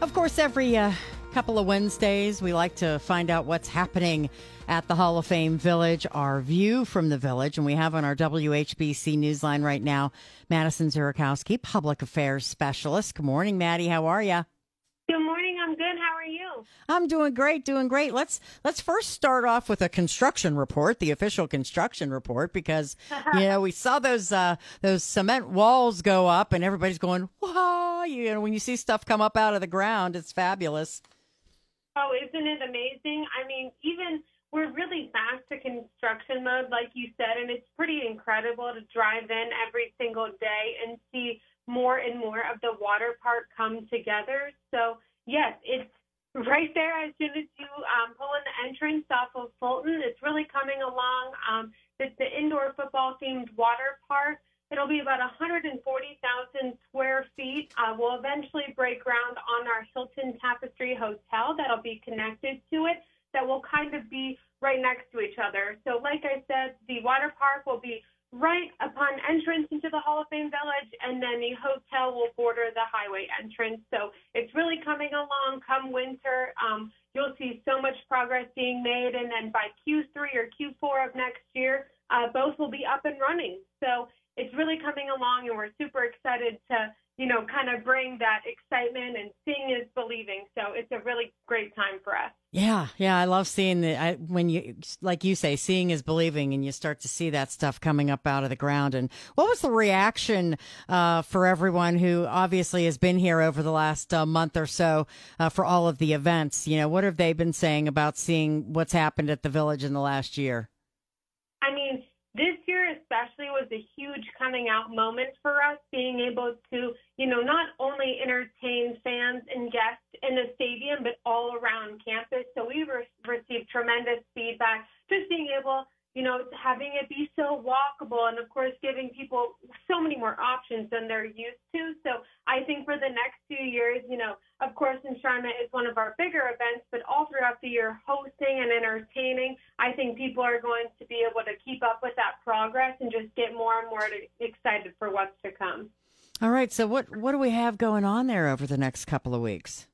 Of course, every uh, couple of Wednesdays, we like to find out what's happening at the Hall of Fame Village, our view from the village. And we have on our WHBC Newsline right now, Madison Zurikowski, public affairs specialist. Good morning, Maddie. How are you? Good morning. I'm good. How are you? I'm doing great, doing great. Let's let's first start off with a construction report, the official construction report, because you know we saw those uh, those cement walls go up, and everybody's going, "Wow!" You know, when you see stuff come up out of the ground, it's fabulous. Oh, isn't it amazing? I mean, even we're really back to construction mode, like you said, and it's pretty incredible to drive in every single day and see more and more of the water park come together. So, yes, it's right there as soon as you um, pull in the entrance off of Fulton. It's really coming along. Um, it's the indoor football themed water park. It'll be about 140,000 square feet. Uh, we'll eventually break ground on our Hilton Tapestry Hotel that'll be connected to it that will kind of be right next to each other. So, like I said, the water park will be right upon entrance into the Hall of Fame Village, and then the hotel will border the highway entrance. So, it's really coming along come winter. Um, you'll see so much progress being made, and then by Q3 or Q4 of next year, uh, both will be up and running. So, it's really coming along, and we're super excited to you know, kind of bring that excitement and seeing is believing. So it's a really great time for us. Yeah, yeah, I love seeing the I, when you like you say, seeing is believing, and you start to see that stuff coming up out of the ground. And what was the reaction uh, for everyone who obviously has been here over the last uh, month or so uh, for all of the events? You know, what have they been saying about seeing what's happened at the village in the last year? I mean, this year especially was a huge coming out moment for us, being able to, you know, not only entertain fans and guests in the stadium, but all around campus. So we re- received tremendous feedback, just being able you know, having it be so walkable and of course giving people so many more options than they're used to. So I think for the next few years, you know, of course enshrinement is one of our bigger events, but all throughout the year hosting and entertaining, I think people are going to be able to keep up with that progress and just get more and more excited for what's to come. All right, so what what do we have going on there over the next couple of weeks?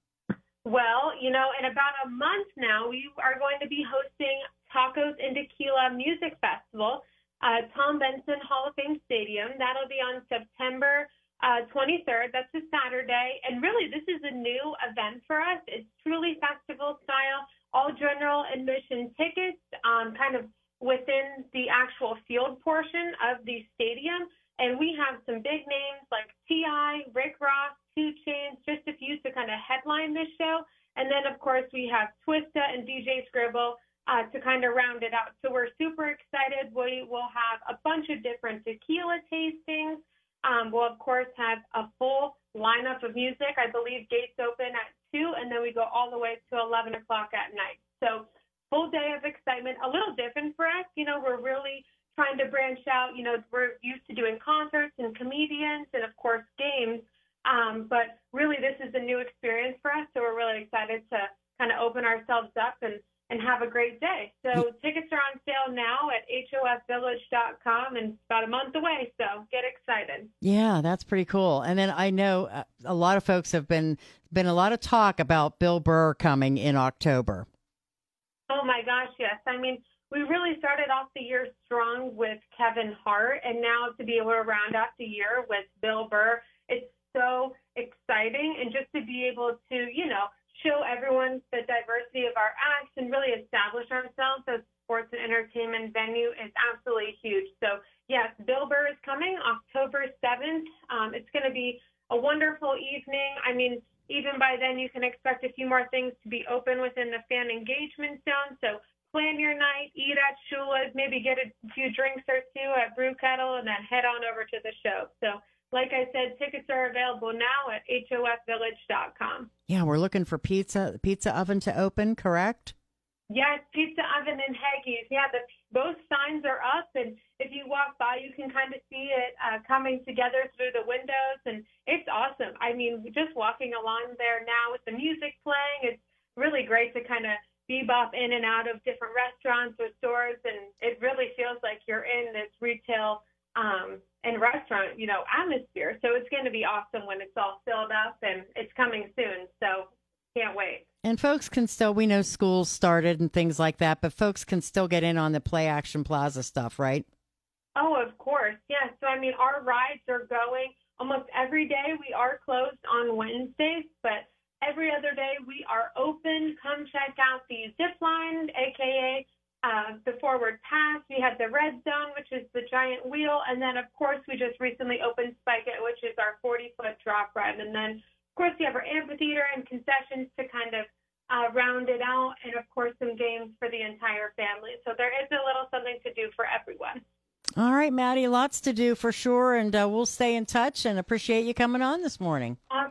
Well, you know, in about a month now, we are going to be hosting Tacos and Tequila Music Festival, uh, Tom Benson Hall of Fame Stadium. That'll be on September uh, 23rd. That's a Saturday. And really, this is a new event for us. It's truly festival style, all general admission tickets, um, kind of within the actual field portion of the stadium. And we have some big names like T.I., Rick Ross, 2 Chainz, just a few to kind of headline this show. And then, of course, we have Twista and DJ Scribble uh, to kind of round it out. So we're super excited. We will have a bunch of different tequila tastings. Um, we'll, of course, have a full lineup of music. I believe gates open at 2, and then we go all the way to 11 o'clock at night. So full day of excitement, a little different for us. You know, we're really trying to branch out. You know, we're used to doing concerts and comedians and, of course, games. Um, but really, this is a new experience for us. So we're really excited to kind of open ourselves up and and have a great day. So tickets are on sale hofvillage.com and it's about a month away. So get excited. Yeah, that's pretty cool. And then I know uh, a lot of folks have been been a lot of talk about Bill Burr coming in October. Oh my gosh, yes. I mean, we really started off the year strong with Kevin Hart and now to be able to round out the year with Bill Burr, it's so exciting and just to be able to, you know, show everyone the diversity of our acts and really establish ourselves as sports and entertainment venue is absolutely huge. So yes, Bill Burr is coming October 7th. Um, it's going to be a wonderful evening. I mean, even by then you can expect a few more things to be open within the fan engagement zone. So plan your night, eat at Shula's, maybe get a few drinks or two at Brew Kettle, and then head on over to the show. So like I said, tickets are available now at hofvillage.com. Yeah, we're looking for pizza pizza oven to open, correct? Yes, Pizza Oven and Haggis. Yeah, the, both signs are up, and if you walk by, you can kind of see it uh, coming together through the windows, and it's awesome. I mean, just walking along there now with the music playing, it's really great to kind of bebop in and out of different restaurants or stores, and it really feels like you're in this retail um, and restaurant, you know, atmosphere. So it's going to be awesome when it's all filled up, and it's coming soon. So can't wait. And folks can still, we know schools started and things like that, but folks can still get in on the Play Action Plaza stuff, right? Oh, of course. Yeah. So, I mean, our rides are going almost every day. We are closed on Wednesdays, but every other day we are open. Come check out the zip line, aka uh, the forward pass. We have the red zone, which is the giant wheel, and then of course we just recently opened Spike It, which is our 40 foot drop ride, and then of course, you have our amphitheater and concessions to kind of uh, round it out, and of course, some games for the entire family. So there is a little something to do for everyone. All right, Maddie, lots to do for sure, and uh, we'll stay in touch and appreciate you coming on this morning. Awesome.